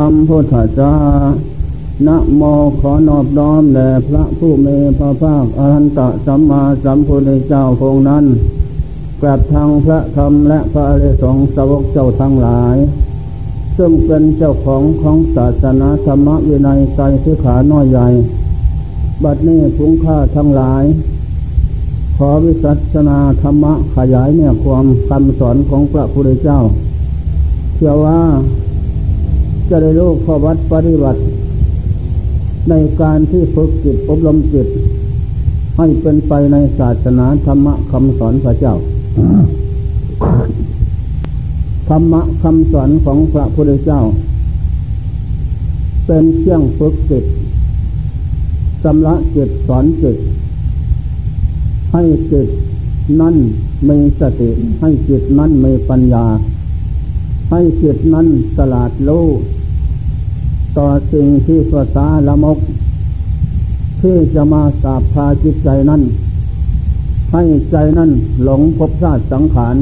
สัมพุทธัสสะนะโมขอนอบน้อมแด่พระผู้มีพระภาคอรหันตสัมมาสัมพุทธเจ้าคงนั้นกราบทางพระธรรมและพระอริยสงสาวกเจ้าทั้งหลาย ซึ่งเป็นเจ้าของของศาสนาธรรมวินัยใจสิขาน้อยใหญ่ บัดนี้พุงค่าทั้งหลาย ขอวิสัชนาธรรมะขยายเนี่ยความคำสอนของพระพุทธเจ้าเชื่อว่า จะได้รู้ข้อวัดปฏิบัติ ในการที่ฝึกจิตอบรมจิต ให้เป็นไปในศาสนาธรรมะคำสอนพระเจ้าธรรมะคำสอนของพระพุทธเจ้า เป็นเครื่องฝึกจิตสำละจิตสอนจิต ให้จิตนั่นมีสติให้จิตนั้นมีปัญญา ให้จิตนั้นสลาดรู้ ต่อสิ่งที่สสาละมก ที่จะมาสาบพาจิตใจนั้น ให้ใจนั้นหลงภพชาติสังขาร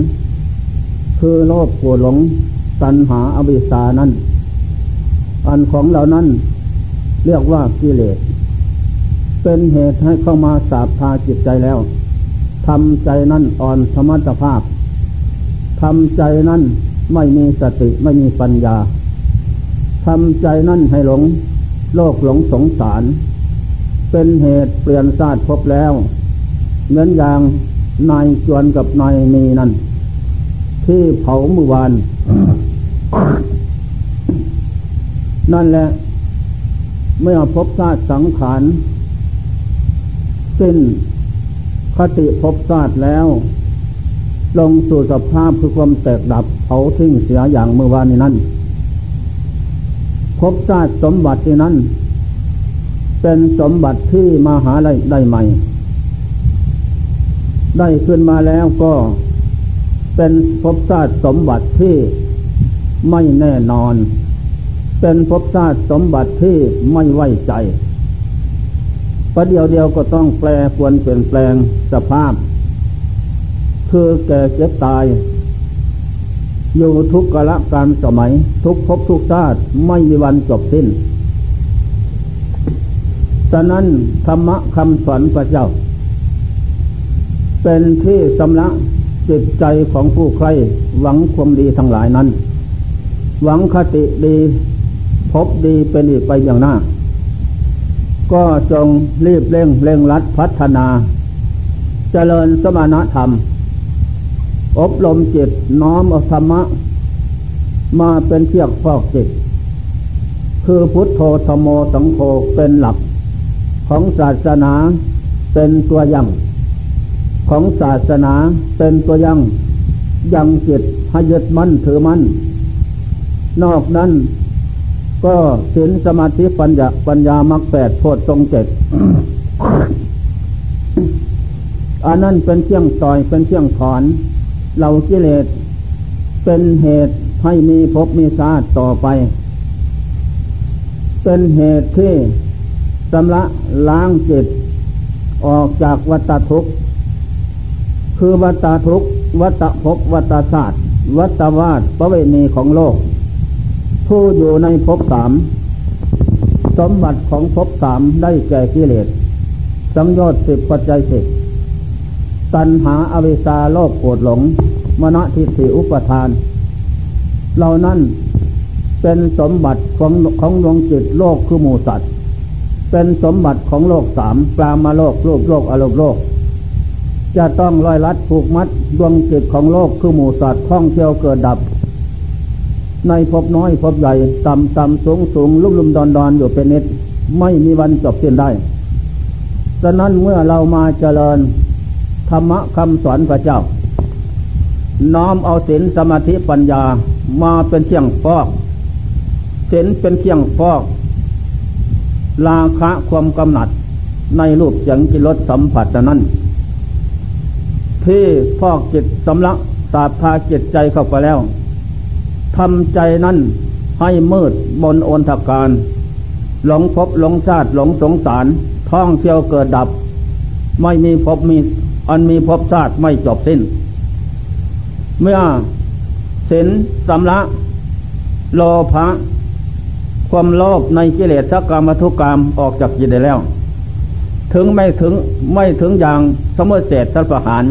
คือโลภโกรธหลงตัณหาอวิสานั้น อันของเหล่านั้นเรียกว่ากิเลส เป็นเหตุให้เข้ามาสาบพาจิตใจแล้วทำใจนั้นอ่อนสมรรถภาพทำใจนั้นไม่มีสติไม่มีปัญญา ทำใจนั่นให้หลง โลกหลงสงสาร เป็นเหตุเปลี่ยนศาสตร์พบแล้ว เหมือนอย่างนายจวนกับนายมีนั่น ที่เผาเมื่อวาน นั่นแหละ เมื่อพบชาติสังขารสิ้นคติพบชาติแล้ว ลงสู่สภาพคือความแตกดับเผาทิ้งเสียอย่างเมื่อวานนี้นั่น พบชาติสมบัตินั้น เป็นสมบัติที่มาหาได้ได้ใหม่ ได้ขึ้นมาแล้วก็เป็นภพชาติสมบัติที่ไม่แน่นอน เป็นภพชาติสมบัติที่ไม่ไว้ใจประเดี๋ยวเดียวก็ต้องแปลควรเปลี่ยนแปลงสภาพ คือแก่เจ็บตาย อยู่ทุกกาลการสมัย ทุกภพทุกชาติไม่มีวันจบสิ้น ฉะนั้นธรรมะคำสอนพระเจ้า เป็นที่สำลักจิตใจของผู้ใครหวังความดีทั้งหลายนั้น หวังคติดีพบดีเป็นอีกไปอย่างหน้า ก็จงรีบเร่งเร่งรัดพัฒนา เจริญสมณธรรม อบรมจิตน้อมอธรรมะ มาเป็นเชือกฟอกจิต คือพุทโธธโมสังโฆเป็นหลัก ของศาสนาเป็นตัวยังของศาสนาเป็นตัวยังยังจิตให้ยึดมั่นถือมั่น นอกนั้น ก็ศีลสมาธิปัญญาปัญญามรรคแปดโพชฌงเจ็ดอันนั้นเป็นเชี่ยงต่อยเป็นเชี่ยงถอน เหล่ากิเลสเป็นเหตุให้มีภพมีชาติต่อไป เป็นเหตุที่สำละล้างจิต ออกจากวัฏทุกข์ คือวัฏทุกข์วัฏภพวัฏชาติวัฏวาดประเวณีของโลก ผู้อยู่ในภพสามสมบัติของภพสามได้แก่กิเลสสังโยชน์สิบปัจจัยสิบตัณหาอวิชชาโลภโกรธหลง มณฑิสิอุปทาน เหล่านั้นเป็นสมบัติของของดวงจิตโลกคือหมูสัตว์เป็นสมบัติของโลกสามปรามาโลกโลกโลกอโลกโลก จะต้องลอยลัดผูกมัดดวงจิตของโลกคือหมูสัตว์ท่องเที่ยวเกิดดับ ในพบน้อยพบใหญ่ต่ำต่ำสูงสูงลุ่มลุ่มดอนดอนอยู่เป็นนิดไม่มีวันจบสิ้นได้ฉะนั้นเมื่อเรามาเจริญธรรมะคำสอนพระเจ้า น้อมเอาศีลสมาธิปัญญามาเป็นเชียงฟอกศีลเป็นเชียงฟอกลาคะความกำหนัดในรูปเสียงกิรสสัมผัสนั้น ที่ฟอกจิตสำลักสาพาจิตใจเข้าไปแล้วทำใจนั้นให้มืดบนโอนทการ หลงพบหลงชาติหลงสงสาร ท่องเที่ยวเกิดดับ ไม่มีพบมีอันมีภพชาติไม่จบสิ้น เมื่อศีลสำละโลภะความโลภในกิเลสสักกรรมทุกกรรมออกจากจิตได้แล้ว ถึงไม่ถึงไม่ถึงอย่างสมุทเศษสัประหาร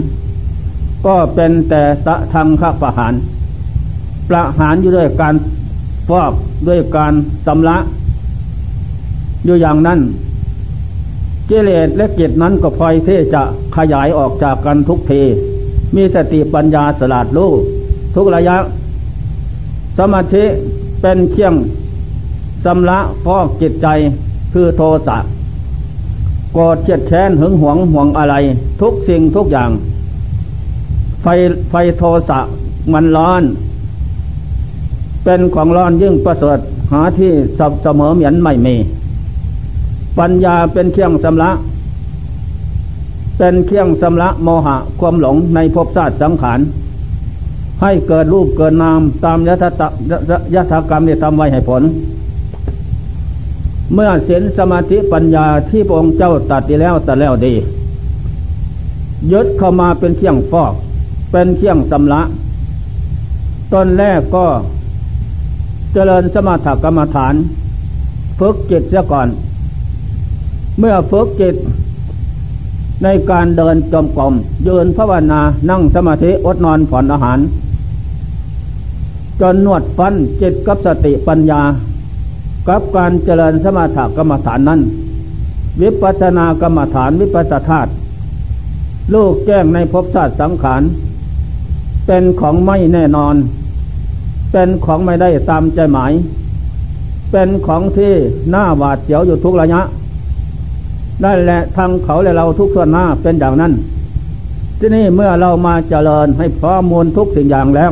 ก็เป็นแต่สะทังคประหาร ประหารอยู่ด้วยการฟอกด้วยการสำละอยู่อย่างนั้นกิเลสและกิจนั้นก็พลอยที่จะขยายออกจากกันทุกที มีสติปัญญาสลาดรู้ทุกระยะ สมาธิเป็นเครื่องสำละฟอกจิตใจคือโทสะกอดเจียดแค้นหึงหวงห่วงอะไร ทุกสิ่งทุกอย่าง ไฟไฟโทสะมันร้อน เป็นของร้อนยิ่งประเสริฐหาที่สับเสมอเหมือนไม่มี ปัญญาเป็นเครื่องสำละ เป็นเครื่องสำละโมหะความหลงในภพชาติสังขารให้เกิดรูปเกิดนามตามยถยถากรรมที่ทำไว้ให้ผล เมื่อเสียนสมาธิปัญญาที่พระองค์เจ้าตัดดีแล้วตัดแล้วดียึดเข้ามาเป็นเครื่องฟอก เป็นเครื่องสำละต้นแรกก็เจริญสมาธิกรรมฐาน ฝึกจิตเสียก่อน เมื่อฝึกจิต ในการเดินจมกลมยืนภาวนานั่งสมาธิอดนอนผ่อนอาหาร จนนวดฟันจิตกับสติปัญญา กับการเจริญสมาธิกรรมฐานนั้น วิปัสสนากรรมฐานวิปัสสธาตุลูกแจ้งในภพชาติสังขาร เป็นของไม่แน่นอน เป็นของไม่ได้ตามใจหมาย เป็นของที่หน้าหวาดเสียวอยู่ทุกระยะ นั่นแหละทางเขาและเราทุกส่วนหน้าเป็นอย่างนั้น ที่นี่เมื่อเรามาเจริญให้พร้อมมูลทุกสิ่งอย่างแล้ว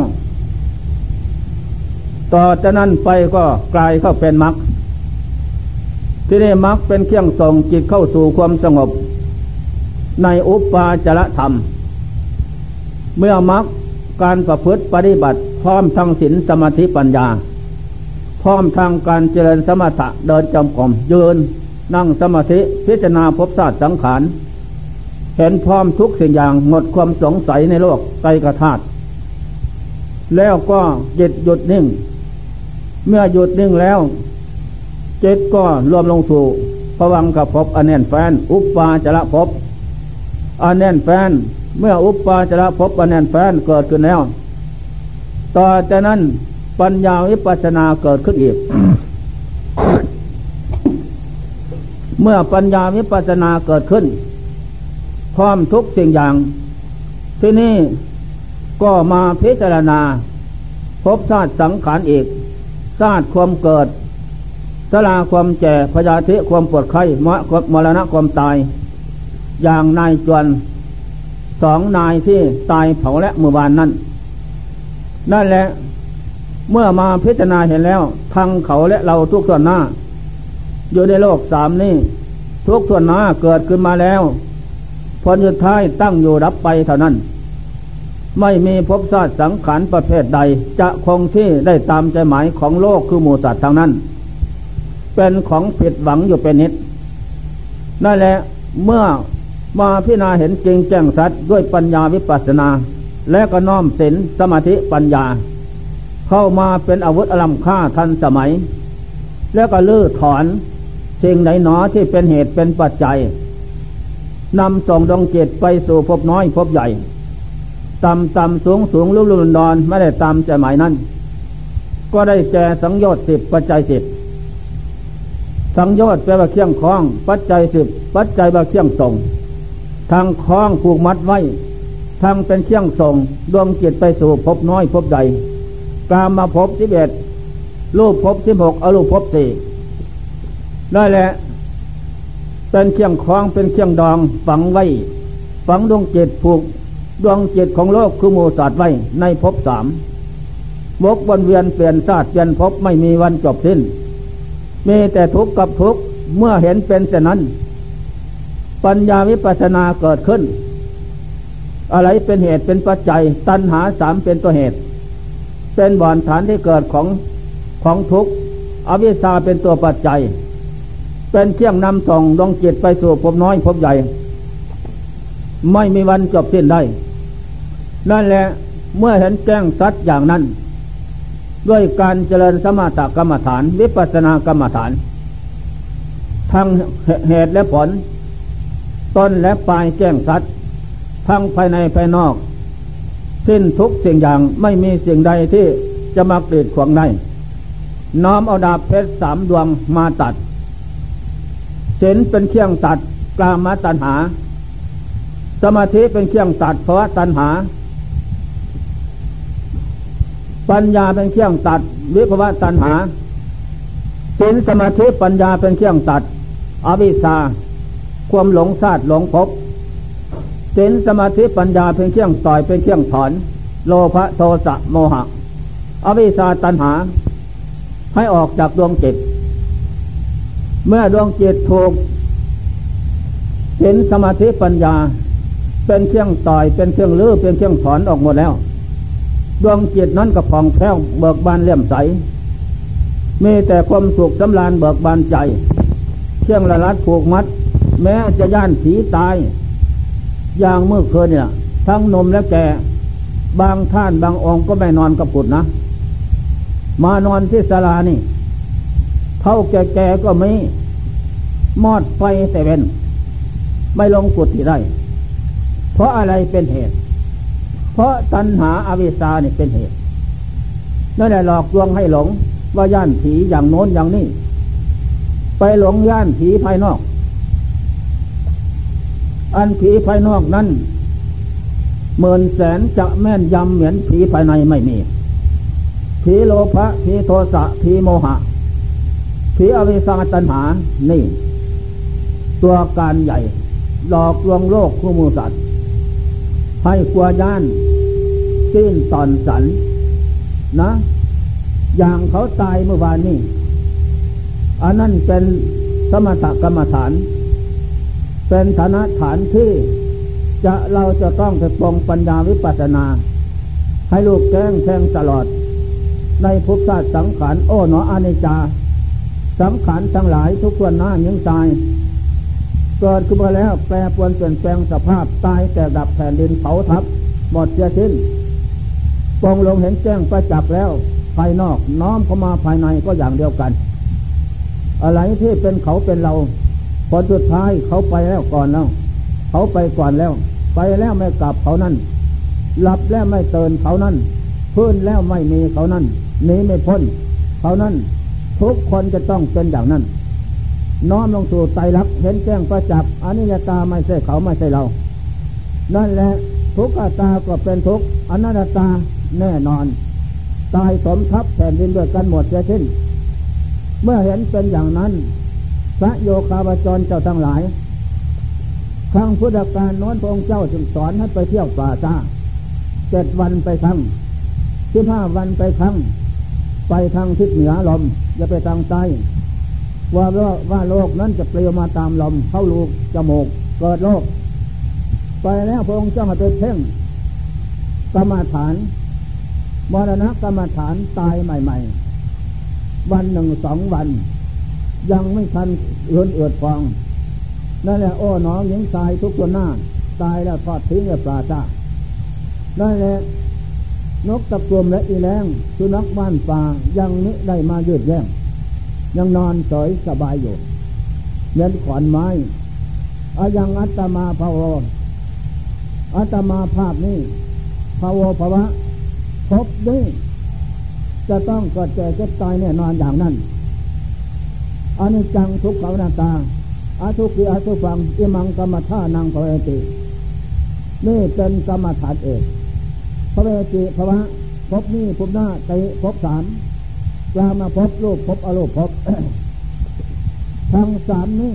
ต่อจากนั้นไปก็กลายเข้าเป็นมรรคที่นี่มรรคเป็นเครื่องส่งจิตเข้าสู่ความสงบ ในอุปาจารธรรม เมื่อมรรคการประพฤติปฏิบัติ พร้อมทั้งศีลสมาธิปัญญา พร้อมทางการเจริญสมถะเดินจำกรมยืน นั่งสมาธิพิจารณาพบศาสตร์สังขาร เห็นพร้อมทุกสิ่งอย่างหมดความสงสัยในโลกไตรกธาตุแล้วก็จิตหยุดนิ่ง เมื่อหยุดนิ่งแล้วจิตก็รวมลงสู่พวังกับพบอเนนแฟน อุปปาจระพบอเนนแฟน เมื่ออุปปาจระพบอเนนแฟนเกิดขึ้นแล้ว ต่อจากนั้นปัญญาวิปัสนาเกิดขึ้นอีก เมื่อปัญญาวิปัสนาเกิดขึ้น พร้อมทุกสิ่งอย่าง ที่นี่ก็มาพิจารณา พบชาติสังขารอีกชาติความเกิดสลาความแก่พยาธิความปวดไข้มะมรณะความตาย อย่างนายจวนสองนายที่ตายเผาและเมื่อบานนั้นนั่นแหละเมื่อมาพิจารณาเห็นแล้ว ทั้งเขาและเราทุกส่วนหน้า อยู่ในโลกสามนี้ทุกส่วนหน้าเกิดขึ้นมาแล้วผลสุดท้ายตั้งอยู่รับไปเท่านั้น ไม่มีภพชาติสังขารประเภทใดจะคงที่ได้ตามใจหมายของโลกคือหมูสัตว์ทางนั้น เป็นของผิดหวังอยู่เป็นนิดนั่นแหละเมื่อมาพิจารณาเห็นจริงแจ้งสัตว์ด้วยปัญญาวิปัสสนา และก็น้อมศีลสมาธิปัญญา เข้ามาเป็นอาวุธอลัมค่าทันสมัย แล้วก็ลื้อถอน สิ่งไหนหนอที่เป็นเหตุเป็นปัจจัยนำส่งดวงจิตไปสู่พบน้อยพบใหญ่ต่ำต่ำสูงสูงลุ่มลุ่มดอนไม่ได้ตามใจหมายนั้น ก็ได้แก่สังโยชน์สิบปัจจัยสิบสังโยชน์แปลว่าเคี่ยงคล้อง ปัจจัยสิบปัจจัยว่าเคี่ยงส่งทางคล้องผูกมัดไว้ทางเป็นเคี่ยงส่งดวงจิตไปสู่พบน้อยพบใหญ่กามาพบสิบเอ็ดรูปพบสิบหกอรูปพบสี่ ได้แหละ เป็นเครื่องคล้องเป็นเครื่องดองฝังไว้ ฝังดวงจิตผูกดวงจิตของโลกคือโมสัตไว้ในภพสามวกวนเวียนเปลี่ยนศาสตร์เปลี่ยนภพไม่มีวันจบสิ้น มีแต่ทุกข์กับทุกข์เมื่อเห็นเป็นเช่นนั้น ปัญญาวิปัสนาเกิดขึ้น อะไรเป็นเหตุเป็นปัจจัย ตัณหาสามเป็นตัวเหตุ เป็นบ่อนฐานที่เกิดของของทุกข์อวิชชาเป็นตัวปัจจัย เป็นเครื่องนำส่งดวงจิตไปสู่ภพน้อยภพใหญ่ ไม่มีวันจบสิ้นได้ นั่นแหละเมื่อเห็นแจ้งสัตว์อย่างนั้น ด้วยการเจริญสมถกรรมฐาน วิปัสสนากรรมฐาน ทั้งเหตุและผล ต้นและปลายแจ้งสัตว์ทั้งภายในภายนอก สิ้นทุกสิ่งอย่างไม่มีสิ่งใดที่จะมาเกรีดขวางได้น้อมเอาดาบเพชรสามดวงมาตัด เส้นเป็นเครื่องตัดกลามตัญหา สมาธิเป็นเครื่องตัดเพราะตัญหา ปัญญาเป็นเครื่องตัดวิภวะตัญหาสินสมาธิปัญญาเป็นเครื่องตัด อวิชชาความหลงซาดหลงพบสินสมาธิปัญญาเป็นเครื่องต่อยเป็นเครื่องถอน โลภะโทสะโมหะ อวิชชาตัญหา ให้ออกจากดวงจิต เมื่อดวงจิตถูกสินสมาธิปัญญา เป็นเครื่องต่อยเป็นเครื่องลื้อเป็นเครื่องถอนออกหมดแล้ว ดวงจิตนั้นก็ผ่องแผ้วเบิกบานเลี่ยมใส มีแต่ความสุขสำราญเบิกบานใจ เครื่องละลัดผูกมัด แม้จะย่านผีตาย อย่างเมื่อคืนเนี่ยทั้งนมและแก่บางท่านบางองค์ก็ไม่นอนกับปุดนะ มานอนที่ศาลานี่ เท่าแก่ๆก็ไม่มอดไฟแต่เป็นไม่ลงกุฏิได้ เพราะอะไรเป็นเหตุ เพราะตัณหาอาวิชชาเนี่เป็นเหตุนั่นแหละหลอกลวงให้หลงว่าย่านผีอย่างโน้นอย่างนี้ ไปหลงย่านผีภายนอก อันผีภายนอกนั้นหมื่นแสนจะแม่นยำเหมือนผีภายในไม่มีผีโลภะผีโทสะผีโมหะ ผีอวิชาตัณหา นี่ ตัวการใหญ่ หลอกลวงโลกคู่มูสัตว์ ให้กลัวย่านสิ้นตอนสัน นะ อย่างเขาตายเมื่อวานนี้ อันนั้นเป็นสมถกรรมฐาน เป็นฐานะฐานที่จะเราจะต้องไปปองปัญญาวิปัสนา ให้ลูกแก้งแทงตลอด ในภพชาติสังขารโอ้หนออนิจจา สังขารทั้งหลายทุกคนหน้ายังตาย เกิดขึ้นมาแล้วแปรปวนเปลี่ยนแปลงสภาพตายแต่ดับแผ่นดินเผาทับ หมดเสียสิ้นปองลงเห็นแจ้งประจักษ์แล้ว ภายนอกน้อมเข้ามาภายในก็อย่างเดียวกัน อะไรที่เป็นเขาเป็นเราผลสุดท้ายเขาไปแล้วก่อนแล้วเขาไปก่อนแล้ว ไปแล้วไม่กลับเขานั่นหลับแล้วไม่เตือนเขานั่นพื้นแล้วไม่มีเขานั่นหนีไม่พ้น เขานั่น ทุกคนจะต้องเป็นอย่างนั้น น้อมลงสู่ไตรักเห็นแจ้งประจับอนนี้ตาไม่ใช่เขาไม่ใช่เรา นั่นแหละทุกขตาก็เป็นทุกอนัตตาแน่นอน ตายสมทับแผ่นดินด้วยกันหมดเสียสิ้นเมื่อเห็นเป็นอย่างนั้นพระโยคาวจรเจ้าทั้งหลายครั้งพุทธกาลน้นพระองค์เจ้าจึงสอนให้ไปเที่ยวป่าซาเจ็ดวันไปครั้งสิบห้าวันไปครั้ง ไปทางทิศเหนือลม อย่าไปทางใต้ว่าว่าโลกนั้นจะเปลี่ยวมาตามลมเข้าลูกจมูกเกิดโลก ไปแล้วพระองค์เจ้ามาไปเพ่งกรรมฐานมรณะกรรมฐานตายใหม่ ๆ วันหนึ่งสองวัน ยังไม่ทันเอือนเอือดฟองนั่นแหละโอ้น้องหญิงตายทุกคนหน้า ตายแล้วทอดทิ้งกับปลาจ้านั่นแหละ นกตะกรมและอีแรงสุนัขบ้านป่ายังไม่ได้มายืดแย่งยังนอนสอยสบายอยู่เน้นขอนไม้อายังอัตมาภาวอัตมาภาพนี้ภาวภาวะพบนี้จะต้องเกิดแก่เก็บตายแน่นอนอย่างนั้นอนนี้จังทุกขาวนาตาอาทุกีอาทุฟังอิมังกรรมท่านังภเวตินี่เป็นกรรมฐานเอก เวติภวะพบนี่พบหน้าไตพบสามกลามาพบรูปพบอารูปพบทั้งสามนี้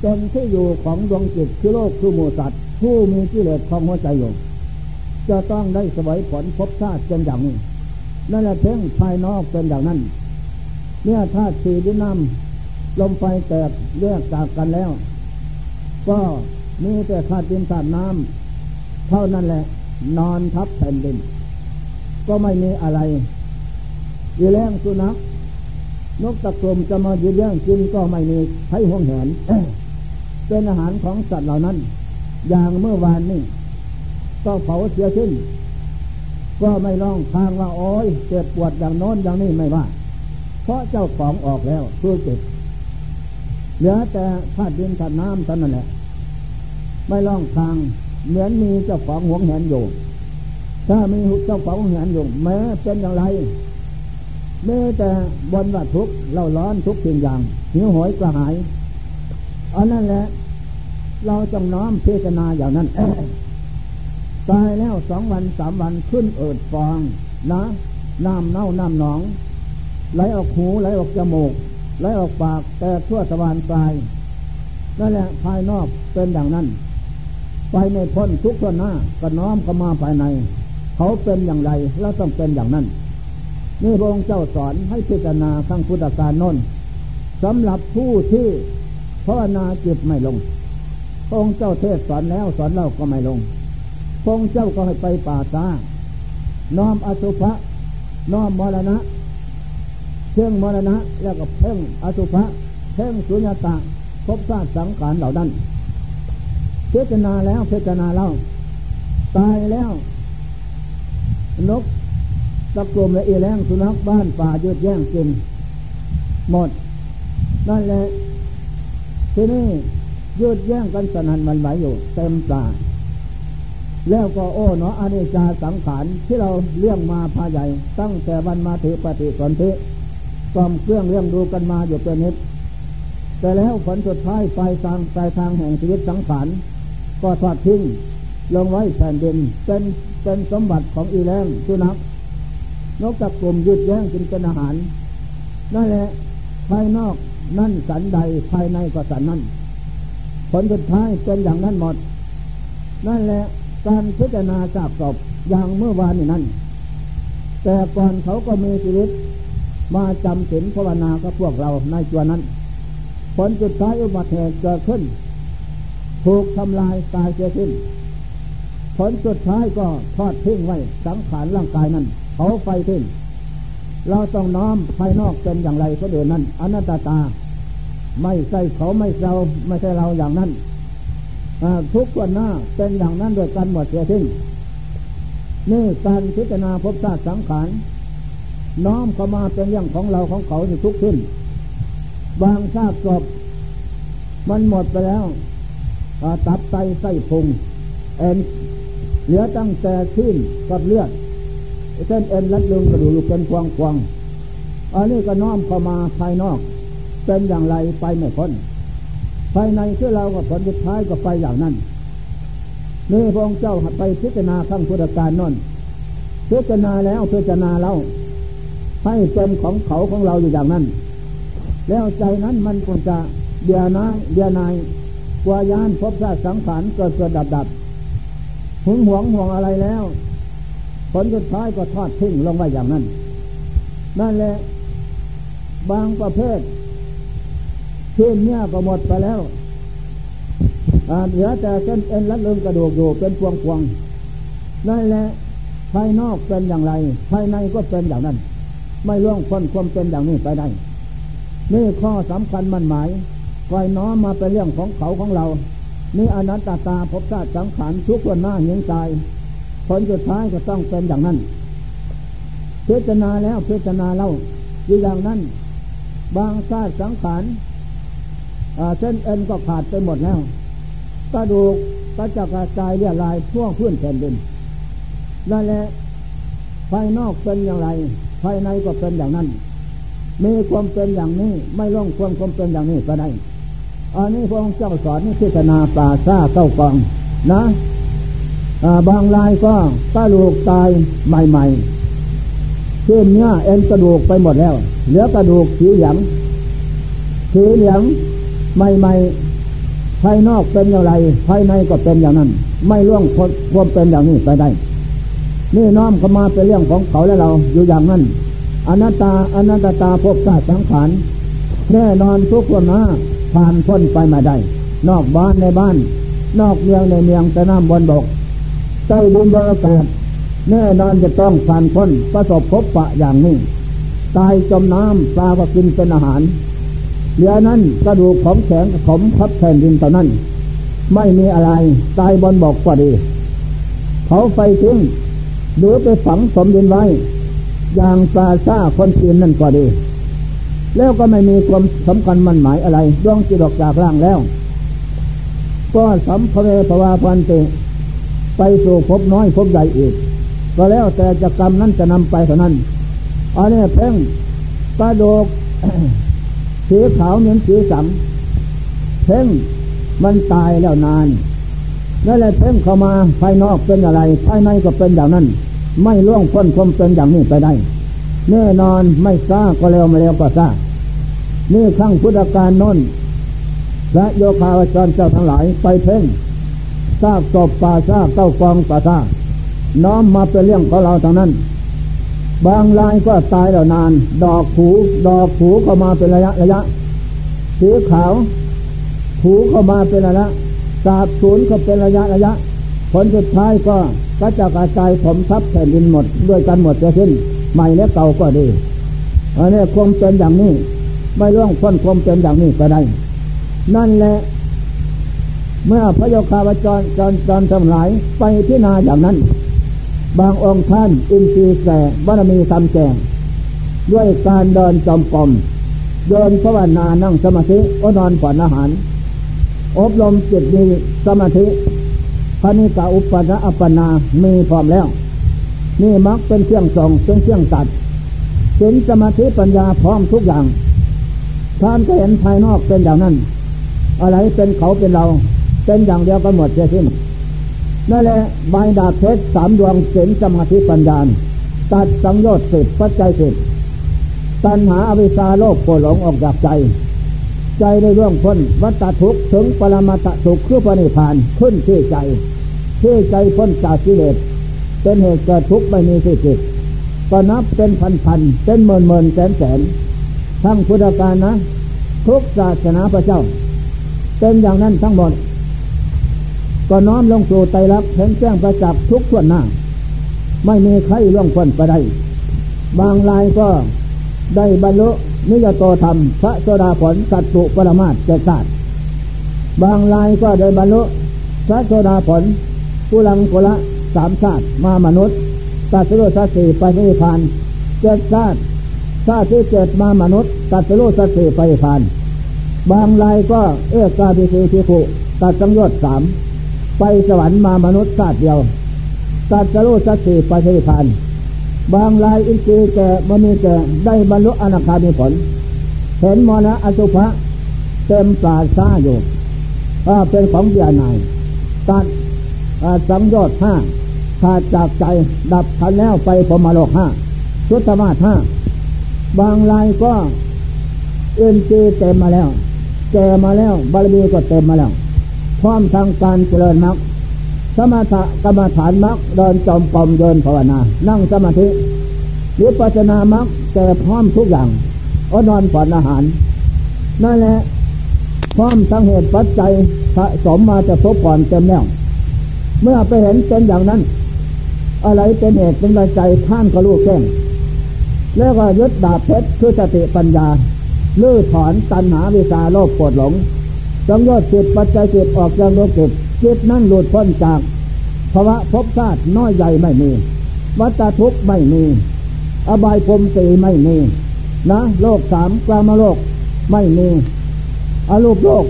เป็นที่อยู่ของดวงจิตคือโลกคือหมูสัตว์ ผู้มีกิเลสของหัวใจอยู่จะต้องได้สวยผลพบชาติเป็นอย่างนี้นั่นแหละเพ่งภายนอกเป็นอย่างนั้นเนี่ยธาตุสี่ดินน้ำลมไฟแตกแยกจากกันแล้ว ก็มีแต่ธาตุดินธาตุน้ำเท่านั้นแหละ นอนทับแผ่นดิน ก็ไม่มีอะไรยีแรงสุนัขนกตะกรมจะมายืนย่งกินก็ไม่มีใช้ห่วงแหนเป็นอาหารของสัตว์เหล่านั้น อย่างเมื่อวานนี้ก็เผาเสียชิ้น ก็ไม่ร้องทางว่าโอ้ยเจ็บปวดอย่างโน้นอย่างนี้ไม่ว่า เพราะเจ้าของออกแล้วคือเจ็บเหลือแต่ธาตุดินธาตุน้ำเท่านั้นแหละไม่ร้องทาง เหมือนมีเจ้าของหวงแหนอยู่ ถ้ามีเจ้าของหวงแหนอยู่แม้เป็นอย่างไรเมื่อแต่บนว่าทุกเราร้อนทุกสิ่งอย่างหิวโหยกระหายอันนั้นแหละ เราจงน้อมพิจารณาอย่างนั้นตายแล้วสองวันสามวันขึ้นเอิดฟองนะน้ำเน่าน้ำหนอง ไหลออกหูไหลออกจมูกไหลออกปากแต่ทั่วสวานกายนั่นแหละภายนอกเป็นอย่างนั้น ไปในพ้นทุกข์หน้าก็น้อมเข้ามาภายใน เขาเป็นอย่างไรเราต้องเป็นอย่างนั้น นี่พระองค์เจ้าสอนให้พิจารณาทั้งพุทธการนนสำหรับผู้ที่ภาวนาจิตไม่ลงพระองค์เจ้าเทศสอนแล้วสอนเล่าก็ไม่ลงพระองค์เจ้าก็ให้ไปป่าตาน้อมอสุภะน้อมมรณะเพ่งมรณะแล้วก็เพ่งอสุภะเพ่งสุญญตาพบชาสังขารเหล่านั้น พิจารณาแล้วพิจารณาเล่าตายแล้วนกตะกลมและเอแรงสุนัขบ้านป่ายืดแย่งกินหมด นั่นแหละทีนี้ยืดแย่งกันสนันมันไหวอยู่ เต็มป่า แล้วก็โอ้เนาะอนิจจาสังขารที่เราเลี้ยงมาพาใหญ่ ตั้งแต่วันมาถือปฏิสนธิกลอมเครื่องเลี้ยงดูกันมาอยู่เป็นนิดแต่แล้วผลสุดท้ายปลายทางปลายทางแห่งชีวิตสังขาร ก็ทอดทิ้งลงไว้แผ่นดินเป็นเป็นสมบัติของอีแรงสุนัขนกตะกลุ่มยืดแย่งกินเป็นอาหารนั่นแหละภายนอกนั่นสันใดภายในก็สันนั่นผลสุดท้ายเป็นอย่างนั้นหมด นั่นแหละการพิจารณาจากศพอย่างเมื่อวานนี้นั่น แต่ก่อนเขาก็มีชีวิต มาจำศีลภาวนากับพวกเราในตัวนั้น ผลสุดท้ายอุบัติเหตุเกิดขึ้น ถูกทำลายตายเสียสิ้นผลสุดท้ายก็ทอดทิ้งไว้สังขารร่างกายนั้นเขาไฟทิ้งเราต้องน้อมภายนอกเป็นอย่างไรก็เดินนั้นอนัตตา ไม่ใช่เขาไม่เราไม่ใช่เราอย่างนั้นทุกคนหน้าเป็นอย่างนั้นโดยการหมดเสียทิ้งนี่การพิจารณาพบชาติสังขารน้อมเข้ามาเป็นเรื่องของเราของเขาในทุกทิ้น บางชาติจบมันหมดไปแล้ว ตับไตไส้พุงเอ็นเหลือตั้งแต่ชิ้นกับเลือดเส้นเอ็นรัดลึงกระดูกเป็นควงควงอันนี้ก็น้อมเข้ามาภายนอก เป็นอย่างไรไปไม่พ้นภายในที่เราก็ผลสุดท้ายก็ไปอย่างนั้นนี่พระองค์เจ้าไปพิจารณาขั้งพุทธการนั่นพิจารณาแล้วพิจารณาเราให้เป็นของเขาของเราอยู่อย่างนั้น แล้วใจนั้นมันคงจะเดียนายเดียนาย กว่ายานพบชาติสังขารเกิดเกิดดับดับหึงหวงห่วงอะไรแล้ว ผลสุดท้ายก็ทอดทิ้งลงไว้อย่างนั้น นั่นแหละ บางประเภทเช่นเนี้ยก็หมดไปแล้วเหลือแต่เส้นเอ็นรัดเลิงกระดูกอยู่เป็นพวงพวงนั่นแหละภายนอกเป็นอย่างไร ภายในก็เป็นอย่างนั้น ไม่ล่วงพ้นความเป็นอย่างนี้ไปได้ นี่ข้อสำคัญมันหมาย คอยน้อมมาเป็นเรื่องของเขาของเรา นี่อนัตตาภพบชาติสังขารทุกคนหน้าเหียงใจผลสุดท้ายก็ต้องเป็นอย่างนั้นพิจารณาแล้วพิจารณาเล่าอย่างนั้น บางชาติสังขารเส้นเอ็นก็ขาดไปหมดแล้วกระดูกก็จะกระจายเรียลายท่วงพื้นแผ่นดินนั่นแหละภายนอกเป็นอย่างไร ภายในก็เป็นอย่างนั้น มีความเป็นอย่างนี้ ไม่ล่องความความเป็นอย่างนี้ก็ได้ อันนี้พระองค์เจ้าสอนนี่พิจารณาป่าซาเก้ากองนะบางรายก็กระดูกตายใหม่ๆเช่นเนื้อเอ็นกระดูกไปหมดแล้ว เหลือกระดูกสีเหลืองสีเหลืองใหม่ๆภายนอกเป็นอย่างไรภายในก็เป็นอย่างนั้น ไม่ล่วงความเป็นอย่างนี้ไปได้ นี่น้อมเข้ามาเป็นเรื่องของเขาและเราอยู่อย่างนั้นอนัตตาอนัตตาพบชาติสังขารแน่นอนทุกคนนะ ผ่านพ้นไปมาได้ นอกบ้านในบ้าน นอกเมืองในเมืองแต่น้ำบนบกใต้ดินบรากาศแน่นอนจะต้องผ่านพ้นประสบพบปะอย่างนี้ ตายจมน้ำปลาก็กินเป็นอาหารเหลือนั้นกระดูกของแข็งขมพับแผ่นดินเท่านั้น ไม่มีอะไร ตายบนบอกก็ดีเผาไฟทิ้งหรือไปฝังสมดินไว้ อย่างปลาซาคนจีนนั่นก็ดี แล้วก็ไม่มีความสำคัญมั่นหมายอะไรดวงจิตออกจากร่างแล้ว ก็สัมภเวภวาพันติไปสู่พบน้อยพบใหญ่อีก ก็แล้วแต่จะกรรมนั้นจะนำไปเท่านั้นอันนี้เพ่งกระโดกสีขาวเหมือนสีสังเพ่งมันตายแล้วนานนั่นแหละเพ่งเข้ามาภายนอกเป็นอะไรภายในก็เป็นอย่างนั้น ไม่ล่วงพ้นความเป็นอย่างนี้ไปได้แน่นอนไม่ซาก็เร็วไม่เร็วก็ซา นี่อขั้งพุทธการน้นและโยคาวจรเจ้าทั้งหลายไปเพ่งซากศพป่าซากเก้ากองป่าซาน้อมมาเป็นเรื่องของเราทางนั้น บางรายก็ตายแล้วนาน ดอกผูดอกผูเข้ามาเป็นระยะระยะสีขาวผูเข้ามาเป็นระยะสาบสูญก็เป็นระยะระยะ ผลสุดท้ายก็ก็จะกระจายผมทับแผ่นดินหมด ด้วยกันหมดจะสิ้นใหม่และเก่าก็ดีอันนี้คงเป็นอย่างนี้ ไม่ร่วงพ้นคงเป็นอย่างนี้ก็ได้ นั่นแหละ เมื่อพระโยคาวจรจรจรทั้งหลายไปพินาอย่างนั้น บางองค์ท่านอินทรีย์แก่บารมีทำแจงด้วยการเดินจอมกลมเดินภาวนานั่งสมาธิก็นอนผ่อนอาหาร อบรมจิตมีสมาธิพระนิกาอุปนาอัปนามีพร้อมแล้ว นี่มักเป็นเครื่องส่งเป็นเครื่องตัดสินสมาธิปัญญาพร้อมทุกอย่าง ท่านก็เห็นภายนอกเป็นอย่างนั้น อะไรเป็นเขาเป็นเรา เป็นอย่างเดียวกันหมดเสียสิ้นนั่นแหละใบดาบเพชรสามดวงเสินสมาธิปัญญาตัดสังโยชน์สิบปัจจัยสิบตัณหาอวิชาโลกโกหลงออกจากใจ ใจได้ร่วงพ้นวัตทุกถึงปรมาตสุขคือปณิพานขึ้นที่ใจที่ใจพ้นจากกิเลสเป็นเหตุเกิดทุกข์ไม่มีที่จิตก็นับเป็นพันพันเป็นหมื่นหมื่นแสนแสน ทั้งพุทธการนะ ทุกศาสนาพระเจ้า เป็นอย่างนั้นทั้งหมดก็น้อมลงสู่ไตรลักษณ์เห็นแจ้งประจักษ์ทุกส่วนหน้า ไม่มีใครล่วงพ้นไปได้ บางรายก็ได้บรรลุนิยโตธรรม พระโสดาผลสัตตุปรมาตเจตาตบางรายก็ได้บรรลุพระโสดาผลกุลังกุละสามชาติมามนุษย์ตัสู้สัตสีไปนิพพานเจ็ดชาติ ชาติที่เจ็ดมามนุษย์ตัดสู้สัตสีไปนิพพาน บางรายก็เอื้อกาบิสีทิภูตัดสังโยชน์สามไปสวรรค์มามนุษย์ชาติเดียว ตัดสู้สัตสีไปนิพพาน บางรายอินทรีย์แก่มณีแก่ได้บรรลุอนาคามีผล เห็นมรณะอสุภะเต็มปราซาอยู่เป็นของเบียนายตัดสังโยชน์ห้าขาดจากใจดับทันแล้วไปพมโลกห้าสุตมาห้า บางรายก็เอินทรีเต็มมาแล้วแก่มาแล้วบารมีก็เต็มมาแล้ว พร้อมทางการเจริญมรรคสมถะกรรมฐานมรรคเดินจอมปอมเดินภาวนา นั่งสมาธิวิปัสนามรรคแต่พร้อมทุกอย่างอนอนผ่อนอาหาร นั่นแหละพร้อมทั้งเหตุปัจจัยสะสมมาจะพบก่อนเต็มแล้ว เมื่อไปเห็นเป็นอย่างนั้น อะไรเป็นเหตุเป็นปัจจัยท่านก็รู้แจ้ง แล้วก็ยึดดาบเพชรคือสติปัญญาลื้อถอนตัณหาวิชาโลภโกรธหลงจงยอดจิตปัจจัยจิตออกจากโลกจิตจิตนั่นหลุดพ้นจากภาวะภพชาติน้อยใหญ่ไม่มี วัฏทุกข์ไม่มี อบายพรมสีไม่มีนะโลกสามกลามโลกไม่มีอรูปโลก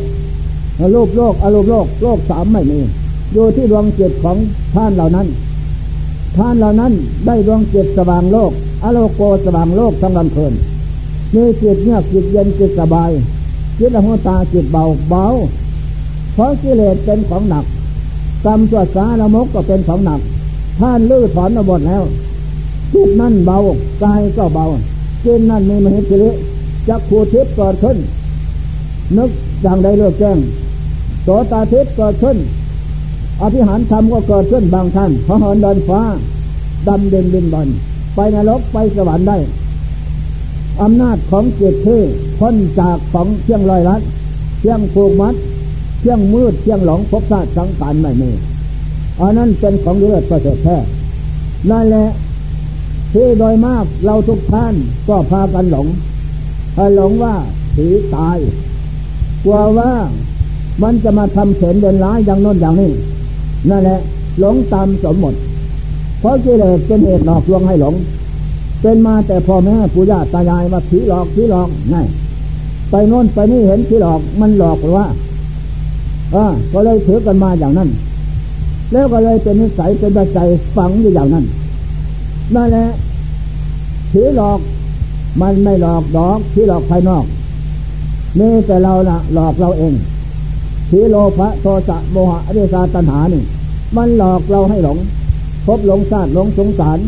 อรูปโลกอรูปโลกโลกสามไม่มีอยู่ที่ดวงจิตของท่านเหล่านั้น ท่านเหล่านั้นได้ดวงจิตสว่างโลก อโลโกสว่างโลกทั้งลำเพลินมีจิตเงียบจิตเย็นจิตสบายจิตละหัวตาจิตเบาเบาเพราะกิเลสเป็นของหนักกรรมตัวสาละมกก็เป็นของหนัก ท่านลื้อถอนมาหมดแล้วจิตนั่นเบากายก็เบาจิตนั่นมีมหิทธิริจักขูทิพย์เกิดขึ้น นึกอย่างใดเลือกแจ้งโสตาทิพย์เกิดขึ้น อภิหารธรรมก็เกิดขึ้นบางท่านพระหอนเดินฟ้าดำเดินบินบอล ไปนรกไปสวรรค์ได้อำนาจของเจิตที่พ้นจากของเชียงลอยลัดเชียงผูกมัดเที่ยงมืดเที่ยงหลงพบชาติสังขารไม่มีอันนั้นเป็นของเลือดประเสริฐแท้นั่นแหละที่โดยมากเราทุกท่านก็พากันหลงหลงว่าผีตาย กลัวว่ามันจะมาทำเสนเดินร้ายอย่างน้นอย่างนี้ นั่นแหละหลงตามสมมติ เพราะกิเลสเป็นเหตุหลอกลวงให้หลง เป็นมาแต่พ่อแม่ปู่ย่าตายายว่าผีหลอกผีหลอกง่ไปโน่นไปนี่เห็นผีหลอกมันหลอกหรือว่าอ่าก็เลยถือกันมาอย่างนั้น แล้วก็เลยเป็นนิสัยเป็นปัจจัยฝังอยู่อย่างนั้นนั่นแหละผีหลอกมันไม่หลอกดอกผีหลอกภายนอกนี่แต่เรานะหลอกเราเองผีโลภะโทสะโมหะอริยาตัณหานี่ มันหลอกเราให้หลง พบหลงชาติหลงสงสาร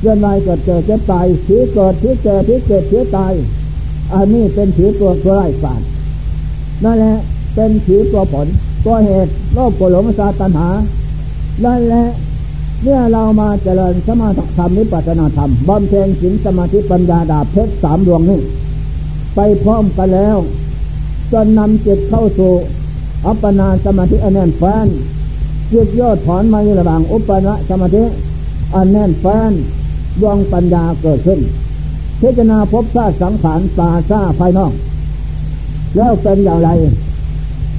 เรื่อนายเกิดเกิดเจ็บตายผีเกิดผีเกิดผีเกิดผีตาย อันนี้เป็นผีตัวตัวไร้สารนั่นแหละเป็นผีตัวผล ตัวเหตุโลภโกรธหลงชาตัณหานั่นแหละเมื่อเรามาเจริญสมาธิธรรมนิพพานาธรรมบำเพ็ญศีลสมาธิปัญญาดาบเพชรสามดวงนี้ไปพร้อมกันแล้วจนนำจิตเข้าสู่อัปปนาสมาธิอันแน่นแฟ้น จิตย่อถอนมาอยู่ระหว่างอุปนาสมาธิอันแน่นแฟ้นดวงปัญญาเกิดขึ้นพิจารณาพบชาติสังขารตาซาภายนอก แล้วเป็นอย่างไร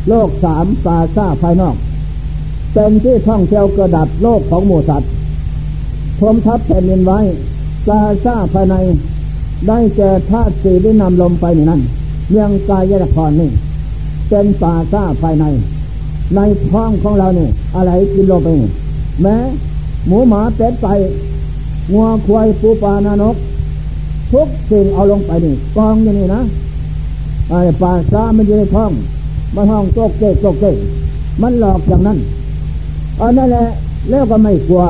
โลกสามตาซาภายนอก เป็นที่ท่องเที่ยวกระดับโลกของหมูสัตว์ทมทับแผ่นดินไว้ตาซาภายใน ได้เจอธาตุสี่ได้นำลมไปในนั้นเรื่องกายละครนี่เป็นป่าซาภายใน ในท้องของเราเนี่ยอะไรกินลงไปแม้หมูหมาเป็ดไก่งัวควายปูปลานานก ทุกสิ่งเอาลงไปนี่กองอย่างนี้นะไอ้ป่าซ่ามันอยู่ในท้องมันห้องโจกเกกโจกเกกมันหลอกอย่างนั้นอันนั่นแหละแล้วก็ไม่กลัว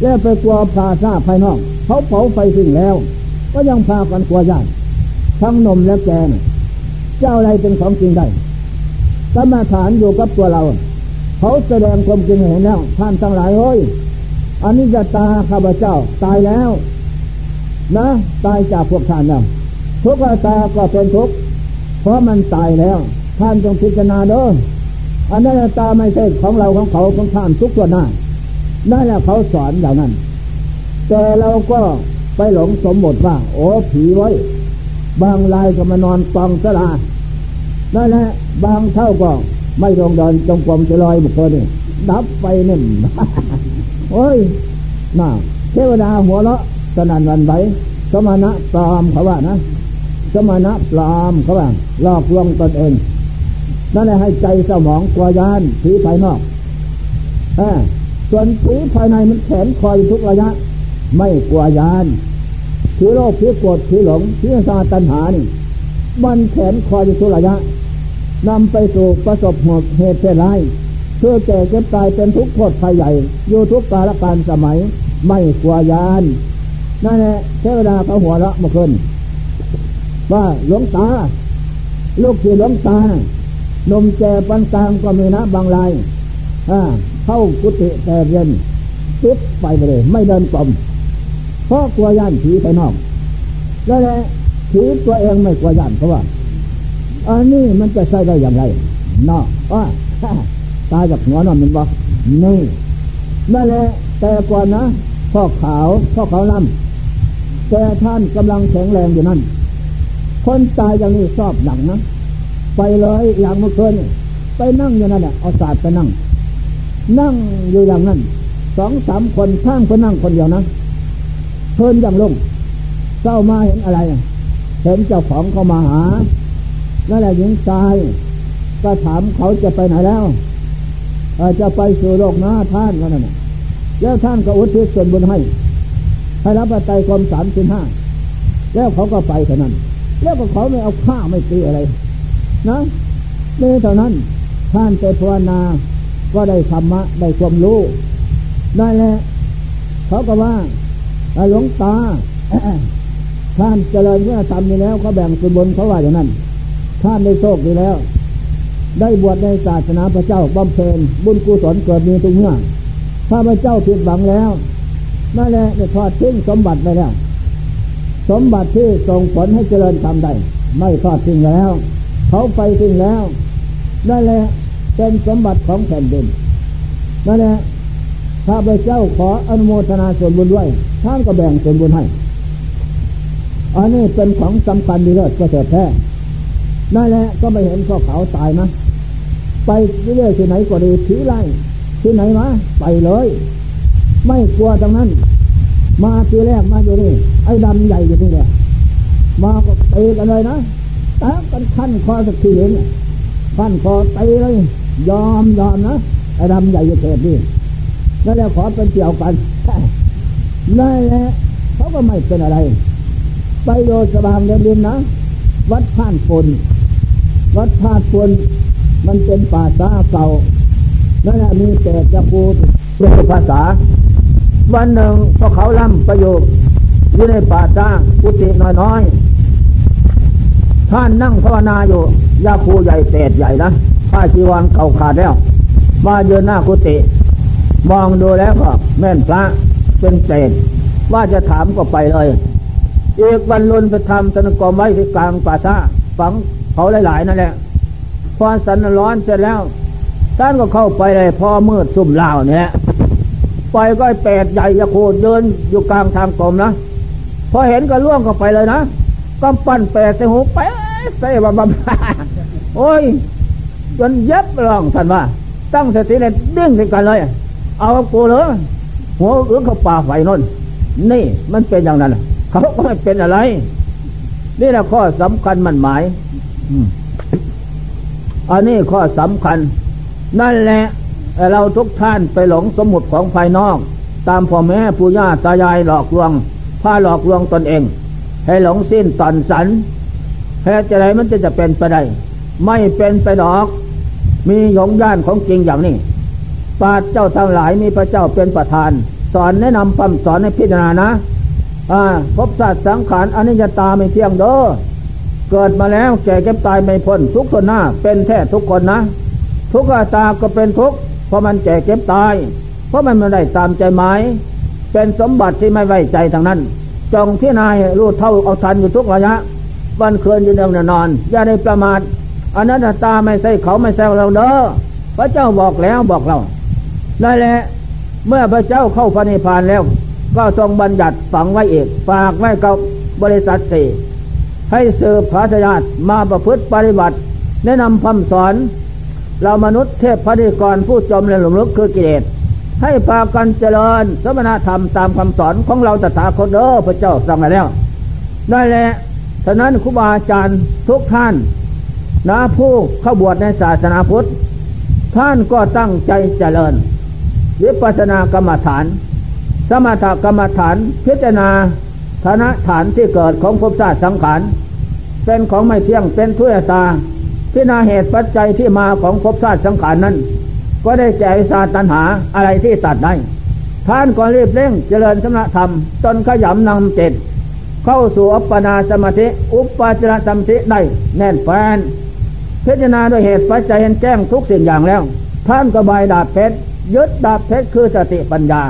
แล้วไปกลัวป่าซ่าภายนอกเขาเผาไฟสิ่งแล้ว ก็ยังพากันกลัวญาติทั้งนมและแกงเจ้าอะไรเป็นของจริงได้ สมาฐานอยู่กับตัวเรา เขาแสดงความจริงเห็นแล้วท่านทั้งหลายเฮ้ยอันนี้จะตาข้าพเจ้าตายแล้ว นะ ตายจากพวกท่านแล้วทุกตาก็เป็นทุกเพราะมันตายแล้ว ท่านจงพิจารณาเด้ออันนั้นตาไม่ใช่ของเราของเขาของท่านทุกตัวหน้านั่นแหละเขาสอนอย่างนั้น แต่เราก็ไปหลงสมบทว่า โอ้ผีไว้ บางรายก็มานอนกองสลา นั่นแหละบางเท่าก็ไม่ลงเดินจงกรมจะลอยบุคคลนี่ดับไปนี่โอ้ยน่าเทวดาหัวเราะสนันวันไหวสมณะปลอมเขาว่านะสมณะปลอมเขาว่าหลอกลวงตนเองนั่นแหละให้ใจสมองกลัวยานผีภายนอกอส่วนผีภายในมันแขนคอยทุกระยะ ไม่กลัวยานผีโลภผีโกรธผีหลงผีซาตัณหานี่มันแขนคอยทุกระยะ นำไปสู่ประสบเหตุเสียร้ายเพื่อแก่เก็บตายเป็นทุกข์โทษภัยใหญ่อยู่ทุกกาลการสมัย ไม่กลัวยาน นั่นแหละเทวดาเขาหัวเราะมาขึ้นว่าหลวงตา ลูกที่หลวงตานมแก่ปันกลางก็มีนะบางรายเข้ากุฏิแต่เรียนติดไปเลย ไม่เดินกลมเพราะกลัวย่านผีไปนอก แล้วแหละผีตัวเองไม่กลัวย่านเพราะว่า อันนี้มันจะใช้ได้อย่างไรนอกว่าตายจากหัวนอนมันบอกนี่นั่นแหละแต่ก่อนนะพ่อขาวพ่อขาวลำแต่ท่านกำลังแข็งแรงอยู่นั่น คนตายอย่างนี้ชอบหนังนะไปเลยอย่างเมื่อคืนไปนั่งอยู่นั่นแหละเอาศาสตร์ไปนั่ง นั่งอยู่อย่างนั้นสองสามคนข้างคนนั่งคนเดียวนะเพิ่นยังลงเจ้ามาเห็นอะไร เห็นเจ้าของเขามาหา นั่นแหละหญิงชาย ก็ถามเขาจะไปไหนแล้วจะไปสู่โลกหน้าท่านก็นั่นแล้วท่านก็อุทิศส่วนบุญให้ให้รับปัจจัยความสามสิบห้าแล้วเขาก็ไปเท่านั้น แล้วก็เขาไม่เอาข้าไม่ตีอะไร นะนี่เท่านั้นท่านไปภาวนาก็ได้ธรรมะได้ความรู้ได้แล้วเขาก็ว่าหลวงตาท่านเจริญเมื่อทำนี้แล้วเขาแบ่งส่วนบนเขาว่าอย่างนั้น ท่านได้โชคดีแล้ว ได้บวชในศาสนาพระเจ้าบำเพ็ญบุญกุศลเกิดมีทุกเมื่อถ้าพระเจ้าผิดหวังแล้วนั่นแหละได้ทอดทิ้งสมบัติไปแล้ว สมบัติที่ส่งผลให้เจริญทำได้ ไม่ทอดทิ้งแล้ว เขาไปทิ้งแล้วนั่นแหละเป็นสมบัติของแผ่นดินนั่นแหละข้าพเจ้าขออนุโมทนาส่วนบุญด้วย ท่านก็แบ่งส่วนบุญให้ อันนี้เป็นของสำคัญดีเลิศประเสริฐแท้ นั่นแหละก็ไม่เห็นพ่อเขาตายนะไปเรื่อยที่ไหนก็ดีผีไล่ที่ไหนมาไปเลย ไม่กลัวตรงนั้น มาทีแรกมาอยู่นี่ไอ้ดำใหญ่อยู่นี่แหละมาก็ตีกันเลยนะแต่กันขั้นคอสักทีเห็นขั้นคอตีเลย ยอมยอมนะไอ้ดำใหญ่อยู่เขตนี่นั่นแหละขอเป็นเกี่ยวกันนั่นแหละเขาก็ไม่เป็นอะไร ไปโยสบางเดินนะ วัดผ่านฝน วัดผ่านฝนมันเป็นป่าซาเก่า นั่นแหละมีแต่จะพูดเป็นภาษา วันหนึ่งพอเขาล่ำประโยคอยู่ในป่าซากุฏิน้อยๆ ท่านนั่งภาวนาอยู่ยาคูใหญ่เศษใหญ่นะผ้าจีวรเก่าขาดแล้ว มาเยืนหน้ากุฏิมองดูแล้วก็แม่นพระเป็นเศษว่าจะถามก็ไปเลยเอกวันลุนไปทำตนกรไว้ที่กลางป่าซาฝัง เขาหลายๆนั่นแหละพอสันร้อนเสร็จแล้วท่านก็เข้าไปเลยพอมืดซุ่มล่าเนี่ยไปก็แปดใหญ่ยาโคเดินอยู่กลางทางกรมนะพอเห็นก็ล่วงก็ไปเลยนะก็ปั้นแปดใส่หูไปใส่บาบโอ้ย จนเย็บลองท่านว่า ตั้งสติเลยเด้งกันเลย เอากูเลยหัวเอื้อเขาป่าไฟนนนี่มันเป็นอย่างนั้นเขาก็ไม่เป็นอะไร นี่แหละข้อสำคัญมันหมาย อันนี้ข้อสำคัญ นั่นแหละเราทุกท่านไปหลงสมุดของภายนอก ตามพ่อแม่ปู่ย่าตายายหลอกลวงพาหลอกลวงตนเอง ให้หลงสิ้นตอนสันแค่จะไรมันจะจะเป็นไปได้ ไม่เป็นไปดอก มีหยงย่านของจริงอย่างนี้ปาเจ้าทั้งหลายมีพระเจ้าเป็นประธาน สอนแนะนำปั้มสอนให้พิจารณานะ อ่าพบสัตว์สังขารอนิจจตาไม่เที่ยงเด้อ เกิดมาแล้วแก่เก็บตายไม่พ้นทุกคนหน้า เป็นแท้ทุกคนนะ ทุกขตาก็เป็นทุกเพราะมันแก่เก็บตาย เพราะมันไม่ได้ตามใจหมายเป็นสมบัติที่ไม่ไว้ใจทางนั้น จงที่นายรู้เท่าเอาทันอยู่ทุกระยะ วันคืนยืนเดินนอน อย่าได้ประมาทอนัตตาไม่ใช่เขาไม่ใช่เราเด้อพระเจ้าบอกแล้วบอกเรานั่นแหละเมื่อพระเจ้าเข้าพระนิพพานแล้ว ก็ทรงบัญญัติฝังไว้เอกฝากไว้กับบริษัทสี่ ให้สืบพระญาติมาประพฤติปฏิบัติ แนะนำคำสอน เรามนุษย์เทพพระดิกรผู้จมในหลุมลึกคือกิเลสให้พากันเจริญสมณธรรมตามคำสอนของเราตถาคตเด้อพระเจ้าสั่งแล้วนั่นแหละฉะนั้นครูบาอาจารย์ทุกท่านนะผู้เข้าบวชในศาสนาพุทธ ท่านก็ตั้งใจเจริญวิปัสสนากรรมฐาน สมถกรรมฐานพิจารณา ฐานะฐานที่เกิดของภพชาติสังขารเป็นของไม่เที่ยงเป็นทุยตาพิจารณาเหตุปัจจัยที่มาของภพชาติสังขารนั้น ก็ได้แจกสาตัญหาอะไรที่ตัดได้ ท่านก็รีบเร่งเจริญสมณธรรมจนขยำนำเจ็ดเข้าสู่อัปปนาสมาธิ อุปปาจารสมาธิได้แน่นแฟนพิจารณาด้วยเหตุปัจจัยเห็นแจ้งทุกสิ่งอย่างแล้ว ท่านก็บายดาบเพชรยึดดาบเพชรคือสติปัญญา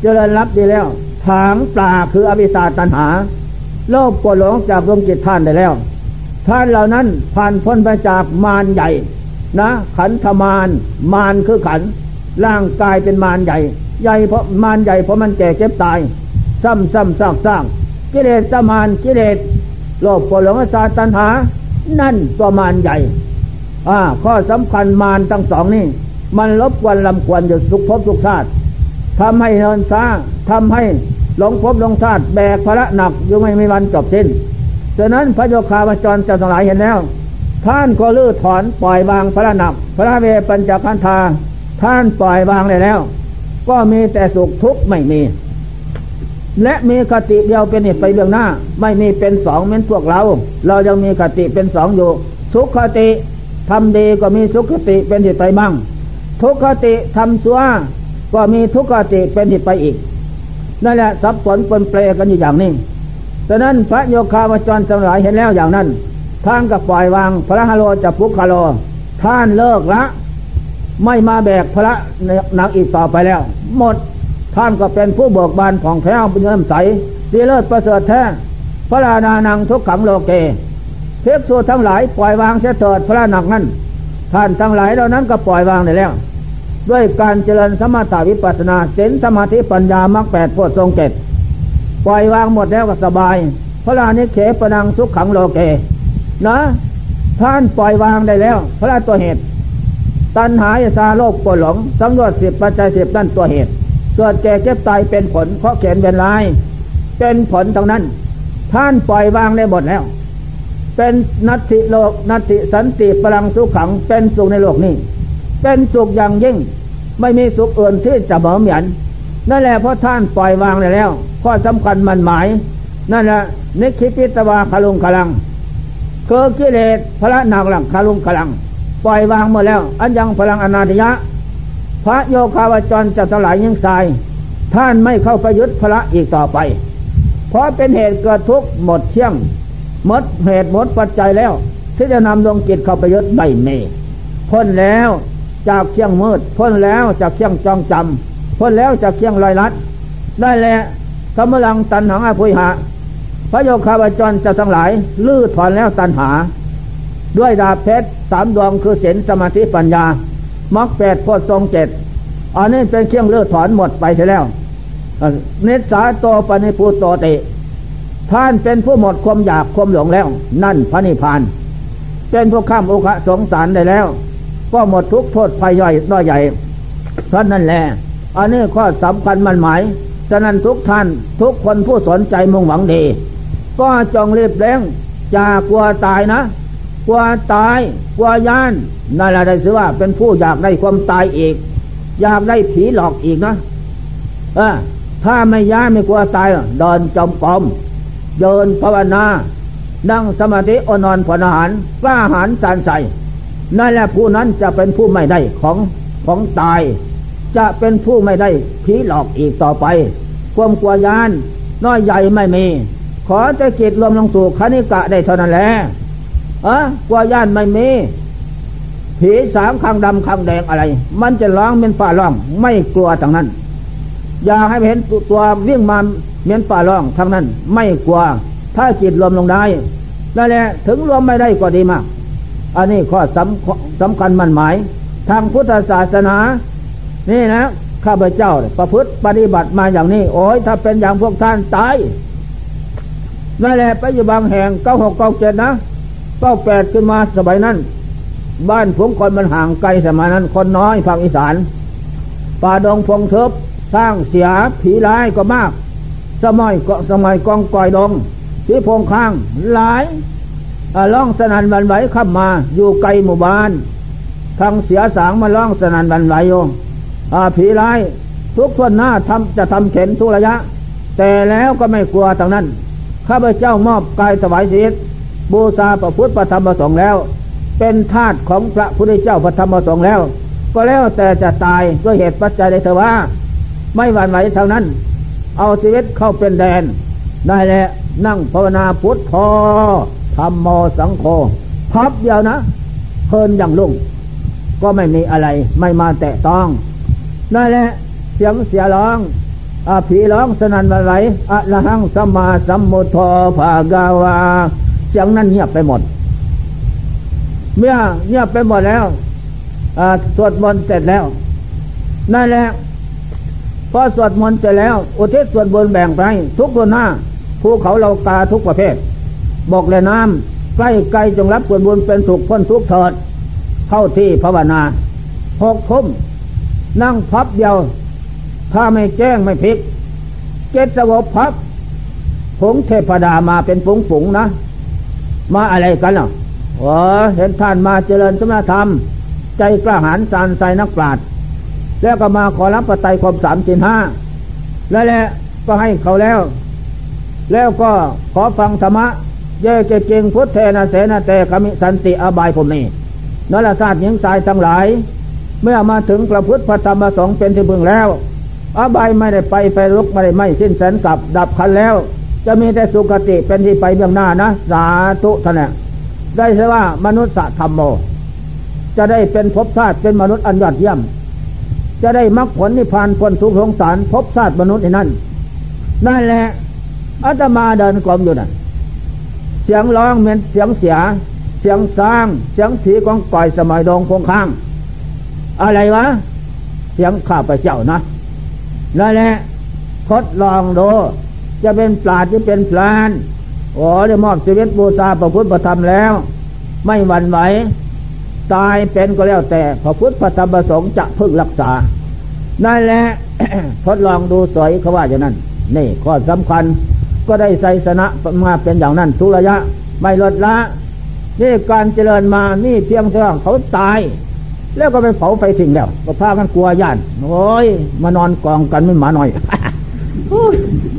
เจริญรับดีแล้ว ถางปลาคืออวิชาตันหา โลภกดหลงจากดวงจิตท่านได้แล้ว ท่านเหล่านั้นผ่านพ้นไปจากมารใหญ่ นะ ขันธมารมารคือขัน ร่างกายเป็นมารใหญ่ ใหญ่เพราะมารใหญ่เพราะมันแก่เจ็บตาย ซ้ำซ้ำซากซากกิเลสมารกิเลสโลภกรธหลงสาตัณหา นั่นตัวมารใหญ่อ่าข้อสำคัญมารทั้งสองนี่มันลบกวนลำควรอยู่สุขภพสุขชาติทำให้เนินซาทำให้ หลงภพหลงชาติแบกภาระหนักอยู่ไม่มีวันจบสิ้น ฉะนั้นพระโยคาวจรจะทั้งหลายเห็นแล้ว ท่านก็ลื้อถอนปล่อยวางภาระหนักพระเวปัญจคันธาท่านปล่อยวางเลยแล้ว ก็มีแต่สุขทุกข์ไม่มี และมีคติเดียวเป็นเหตุไปเบื้องหน้า ไม่มีเป็นสองเหมือนพวกเรา เรายังมีคติเป็นสองอยู่ สุขคติทำดีก็มีสุขคติเป็นเหตุไปบ้าง ทุกขติทำชั่วก็มีทุกขติเป็นเหตุไปอีก นั่นแหละสับสนปนเปลกันอยู่อย่างนี้ฉะนั้นพระโยคาวจรสลายเห็นแล้วอย่างนั้นท่านก็ปล่อยวางพระฮาโลจะพุกคาโล ท่านเลิกละ ไม่มาแบกพระนักอีกต่อไปแล้ว หมดท่านก็เป็นผู้เบิกบานผ่องแผ้วเป็นเงินใสดีเลิศประเสริฐแท้พระรานานังทุกขังโลเกเทพสูทั้งหลายปล่อยวางเสียเถิดพระหนักนั้นท่านทั้งหลายเหล่านั้นก็ปล่อยวางได้แล้ว ด้วยการเจริญสมถาวิปัสนาเส้นสมาธิปัญญามรรคแปดโพชฌงเกตปล่อยวางหมดแล้วก็สบายพระรานิเขปนังทุกขังโลเก นะ ท่านปล่อยวางได้แล้ว พระราตัวเหตุ ตัณหาสาโลกปวดหลงสำรวจสิบปัจจัยสิบนั่นตัวเหตุเกิดแก่เก็บตายเป็นผลเพราะเขียนเป็นลาย เป็นผลตรงนั้น ท่านปล่อยวางได้หมดแล้ว เป็นนัตติโลกนัตติสันติพลังสุขขังเป็นสุขในโลกนี้ เป็นสุขอย่างยิ่ง ไม่มีสุขอื่นที่จะเหมือนเหมือนนั่นแหละเพราะท่านปล่อยวางได้แล้วข้อสำคัญมันหมาย นั่นแหละนิคิปิตวาคาลุงคลังคือกิเลสพระนาหลังคาลุงคลัง ปล่อยวางหมดแล้ว อันยังพลังอนาตยะ พระโยคาวจรจะสลายยิ่งทราย ท่านไม่เข้าไปยึดพระอีกต่อไป เพราะเป็นเหตุเกิดทุกข์หมดเที่ยง หมดเหตุหมดปัจจัยแล้ว ที่จะนำดวงจิตเข้าไปยึดไม่เมพ้นแล้ว จากเที่ยงมืด พ้นแล้วจากเที่ยงจองจำพ้นแล้วจากเที่ยงลอยลัด ได้แหละสมลังตันหังอาภุยหะ พระโยคาวจรจะทั้งหลาย ลื้อถอนแล้วตันหา ด้วยดาบเพชรสามดวงคือศีลสมาธิปัญญามรรคแปดโพทรงเจ็ดอันนี้เป็นเครื่องลื้อถอนหมดไปเสียแล้ว เนสาโตปณิพุโตติ ท่านเป็นผู้หมดความอยากความหลงแล้ว นั่นพระนิพพาน เป็นผู้ข้ามอุคะสงสารได้แล้ว ก็หมดทุกโทษภัยย่อยน้อยใหญ่ท่านนั่นแหละอันนี้ข้อสำคัญมันหมายฉะนั้นทุกท่านทุกคนผู้สนใจมุ่งหวังดี ก็จงรีบเร่งจากกลัวตายนะกลัวตายกลัวย่านนั่นแหละได้สือว่าเป็นผู้อยากได้ความตายอีก อยากได้ผีหลอกอีกนะเออถ้าไม่ย่านไม่กลัวตายเดินจมกรมเดินภาวนา นั่งสมาธิอนอนผลอาหารกล้าหารสารใส นั่นแหละผู้นั้นจะเป็นผู้ไม่ได้ของของตาย จะเป็นผู้ไม่ได้ผีหลอกอีกต่อไป ความกลัวยาน น้อยใหญ่ไม่มี ขอจะกิจรวมลงสู่คณิกะได้เท่านั้นแหละอะกลัวยานไม่มีผีสามข้างดำข้างแดงอะไร มันจะร้องเป็นฝ่าร้องไม่กลัวทั้งนั้น อย่าให้เห็นตัววิ่งมาเมียนป่าล่องทั้งนั้น ไม่กลัว ถ้าจิตรวมลงได้นั่นแหละถึงรวมไม่ได้ก็ดีมาก อันนี้ข้อสำสำคัญมันหมาย ทางพุทธศาสนา นี่นะข้าพเจ้าประพฤติปฏิบัติมาอย่างนี้ โอ้ยถ้าเป็นอย่างพวกท่านตายนั่นแหละไปอยู่บางแห่งเก้าหกเก้าเจ็ดนะเก้าแปดขึ้นมาสมัยนั้น บ้านผมคนมันห่างไกลสมัยนั้น คนน้อยภาคอีสาน ป่าดงพงเทิบสร้างเสียผีร้ายก็มาก สมัยก็สมัยกองก่อยดงที่พงข้างหลาย ล่องสนันบันไหวขับมา อยู่ไกลหมู่บ้านทางเสียสางมาล่องสนันบันไหวโยผีร้ายทุกคนหน้าทำจะทำเข็นทุระยะ แต่แล้วก็ไม่กลัวทางนั้นข้าพเจ้ามอบกายถวายศีลบูชาพระพุทธพระธรรมพระสงฆ์แล้ว เป็นทาสของพระพุทธเจ้าพระธรรมพระสงฆ์แล้ว ก็แล้วแต่จะตายด้วยเหตุปัจจัยใดเถอะว่า ไม่หวั่นไหวทางนั้น เอาชีวิตเข้าเป็นแดน ได้แหละนั่งภาวนาพุทธพอ ธรรมโมสังโฆพับเดียวนะเพลินอย่างลุ่งก็ไม่มีอะไรไม่มาแตะต้องนั่นแหละเสียงเสียร้องอผีร้องสนันวันไหลอะละหังสัมมาสัมมุทโธภากาวา เสียงนั้นเงียบไปหมด เมื่อเงียบไปหมดแล้วสวดมนต์เสร็จแล้วนั่นแหละพอสวดมนต์เสร็จแล้ว อุทิศส่วนบนแบ่งไปทุกตัวหน้าภูเขาเรากาทุกประเภท บอกเลยน้ำใกล้ไกลจงรับส่วนบุญเป็นสุขพ้นทุกข์เถิด เข้าที่ภาวนาหกทุ่มนั่งพับเดียว ถ้าไม่แจ้งไม่พลิก เจตสวบพับผงเทพดามาเป็นผงผงนะ มาอะไรกันเนาะอ๋อเห็นท่านมาเจริญสมณธรรม ใจกล้าหาญสารใจนักปราชญ์แล้วก็มาขอรับปัจจัยความสามสินห้าแล้วแหละก็ให้เขาแล้ว แล้วก็ขอฟังธรรมะ เย่เจริงพุทธเทนะเสนาแต่กมิสันติอบายผมนี้นรศาสตร์หญิงสายทั้งหลาย เมื่อมาถึงประพฤติพระธรรมประสงค์เป็นที่พึงแล้วอบายไม่ได้ไปไฟลุกไม่ได้ไม่สิ้นแสนกับดับคันแล้ว จะมีแต่สุคติเป็นที่ไปเบื้องหน้านะ สาธุท่านได้ใช่ว่ามนุษย์ธรรมโม จะได้เป็นภพชาติเป็นมนุษย์อันยอดเยี่ยม จะได้มรรคผลนิพพานพ้นทุกข์สงสารภพชาติมนุษย์ในนั้นนั่นแหละอาตมาเดินกลมอยู่น่ะ เสียงร้องเหมือนเสียงเสีย เสียงสร้าง เสียงผีของก่อยสมัยดองคงข้าง อะไรวะ เสียงข้าพเจ้านะนั่นแหละทดลองดูจะเป็นปราดจะเป็นพลานโอ้ได้มอบชีวิตบูชาประพุทธประธรรมแล้ว ไม่หวั่นไหวตายเป็นก็แล้วแต่พระพุทธพระธรรมประสงค์จะพึ่งรักษา นั่นแหละทดลองดูสวยเขาว่าอย่างนั้น นี่ข้อสำคัญ ก็ได้ใส่สนะมาเป็นอย่างนั้นทุระยะไม่ลดละ นี่การเจริญมานี่เพียงเท่าเขาตาย แล้วก็ไปเผาไฟทิ้งแล้ว ก็พากันกลัวย่านโอ้ยมานอนกองกันไม่หมาหน่อย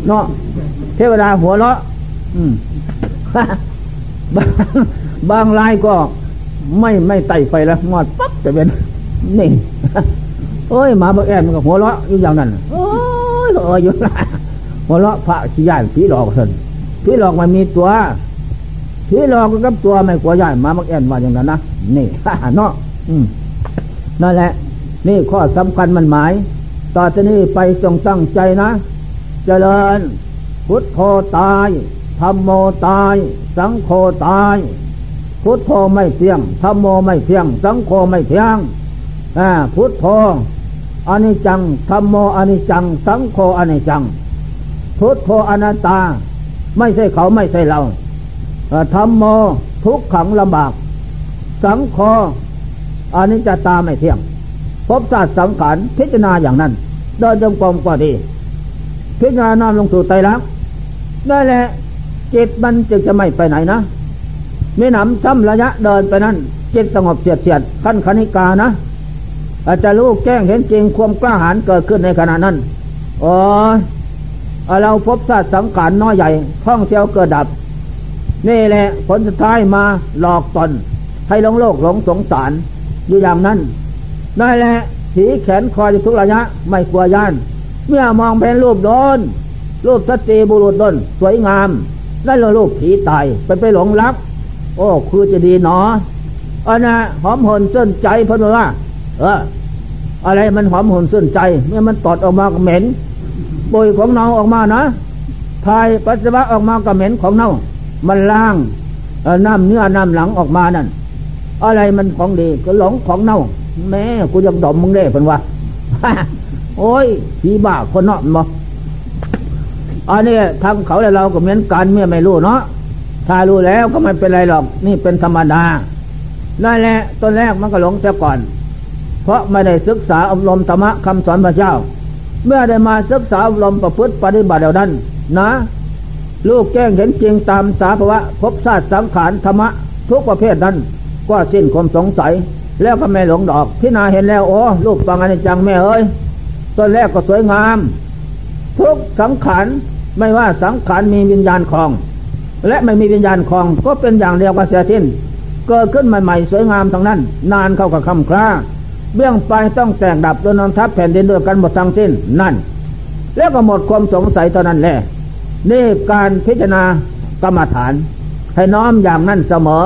เนาะเทวดาหัวเราะบางบางรายก็ไม่ไม่ไต่ไฟแล้วงอดปั๊บจะเป็นนี่ โอ้ยหมาบักแอนมันก็หัวเราะอยู่อย่างนั้นโอ้ยเอออยู่ หัวเราะพระขี้ย่านผีหลอกเถินผีหลอกมันมีตัวผีหลอกกับตัวไม่กลัวย่านมาบักแอนว่าอย่างนั้นนะนี่เนาะนั่นแหละ นี่ข้อสำคัญมันหมาย ต่อจากนี้ไปจงตั้งใจนะเจริญ พุทโธตายธรรมโมตาย สังโฆตาย พุทโธไม่เที่ยงธรรมโมไม่เที่ยง สังโฆไม่เที่ยงพุทโธอนิจจังธรรมโมอนิจจัง สังโฆอนิจจัง พุทโธอนัตตา ไม่ใช่เขาไม่ใช่เราธรรมโมทุกขังลำบาก สังโฆอนิจจตาไม่เที่ยง พบศาสตร์สังขารพิจารณาอย่างนั้นเดินจงกรมก็ดี พิจารณานำลงสู่ไตรลักษณ์ได้แหละจิตมันจึงจะไม่ไปไหนนะไม่หนำซ้ำระยะเดินไปนั้นจิตสงบเสียดเสียดขั้นคณิกานะ อาจจะรู้แจ้งเห็นจริงความกล้าหาญเกิดขึ้นในขณะนั้นอ๋อ เราพบชาติสังขารน้อยใหญ่ท่องเที่ยวเกิดดับ นี่แหละผลสุดท้ายมาหลอกตน ให้หลงโลกหลงสงสารอยู่อย่างนั้นนั่นแหละถีแขนคอยทุกระยะ ไม่กลัวย่าน เมื่อมองเป็นรูปโดนรูปสตีบุรุษดนสวยงามนั่นเราลูกผีตายไปไปหลงรัก โอ้คือจะดีหนออันนะหอมหนส้นใจพนว่า เอออะไรมันหอมหุ่นส้นใจ เมื่อมันตอดออกมาเหม็น ปุยของเน่าออกมานะทายปัสสาวะออกมาก็เหม็นของเน่า มันล้างน้ำเนื้อน้ำหลังออกมานั่น อะไรมันของดีก็หลงของเน่า แม่กูยังดมมึงได้เพิ่นว่าโอ้ยผีบ้าคนเนาะมั้อันนี้ทางเขาและเราก็เหมือนกันเมื่อไม่รู้เนาะถ้ารู้แล้วก็ไม่เป็นไรหรอก นี่เป็นธรรมดานั่นแหละต้นแรกมันก็หลงเสียก่อน เพราะไม่ได้ศึกษาอบรมธรรมะคำสอนพระเจ้า เมื่อได้มาศึกษาอบรมประพฤติปฏิบัติเดียวนั้น นะ ลูกแจ้งเห็นจริงตามสาภวะพบชาติสังขารธรรมะ ทุกประเภทนั้น ก็สิ้นความสงสัย แล้วก็ไม่หลงดอกพินาเห็นแล้วโอ้ลูกฟังอนิจจังแม่เอ้ยต้นแรกก็สวยงาม ทุกสังขารไม่ว่าสังขารมีวิญญาณคลอง และไม่มีวิญญาณคลองก็เป็นอย่างเดียวกับเสียทิ้นเกิดขึ้นใหม่ๆสวยงามทั้งนั้น นานเข้ากับคำครา เบื้องปลายต้องแตกดับโดยนอนทับแผ่นดินด้วยกันหมดทั้งสิ้นนั่น แล้วก็หมดความสงสัยตอนนั้นแหละนี่การพิจารณากรรมฐาน ให้น้อมอย่างนั้นเสมอ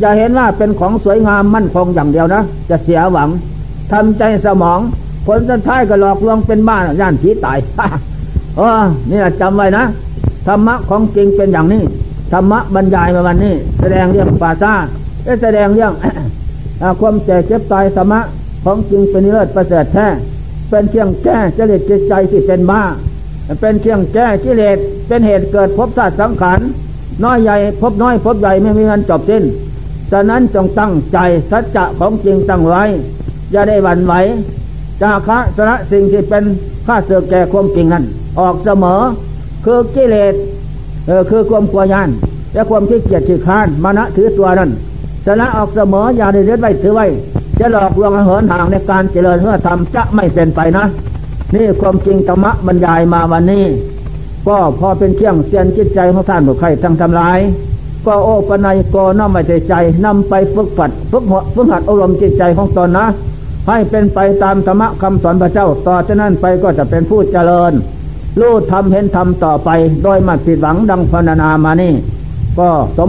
อย่าเห็นว่าเป็นของสวยงามมั่นคงอย่างเดียวนะ จะเสียหวังทำใจสมอง ผลสุดท้ายก็หลอกลวงเป็นบ้านย่านผีตายเออนี่จำไว้นะธรรมะของจริงเป็นอย่างนี้ธรรมะบรรยายมาวันนี้ แสดงเรื่องปาซาแสดงเรื่องความแก่เจ็บตายสมะ ของจริงเป็นเลิศประเสริฐแท้เป็นเชียงแก้จริตจิตใจที่เป็นบ้าเป็นเชียงแก้กิเลสเป็นเหตุเกิดพบชาติสังขารน้อยใหญ่พบน้อยพบใหญ่ไม่มีเงินจบสิ้นฉะนั้นจงตั้งใจสัจจะของจริงตั้งไว้ อย่าได้หวั่นไหวจาคะสระสิ่งที่เป็นข้าเสือแก่ความจริงนั้น ออกเสมอ คือกิเลสเออคือความกลัวยานและความที่เกียจขี้ค้านมานะถือตัวนั้นสระออกเสมออย่าได้เลือดไว้ถือไว้ จะหลอกลวงเหินห่างในการเจริญเพื่อทำจะไม่เป็นไปนะ นี่ความจริงธรรมะบรรยายมาวันนี้ ก็พอเป็นเครื่องเสียนจิตใจของท่านบุคคลทั้งทำลาย ก็โอปนัยก็น้อมใจใจนำไปฝึกฝัดฝึกหัวฝึกหัดอารมณ์จิตใจของตนนะ ให้เป็นไปตามธรรมะคำสอนพระเจ้าต่อจากนั้นไปก็จะเป็นผู้เจริญรู้ทำเห็นทำต่อไป โดยไม่ผิดหวังดังพรรณนามานี่ ก็สม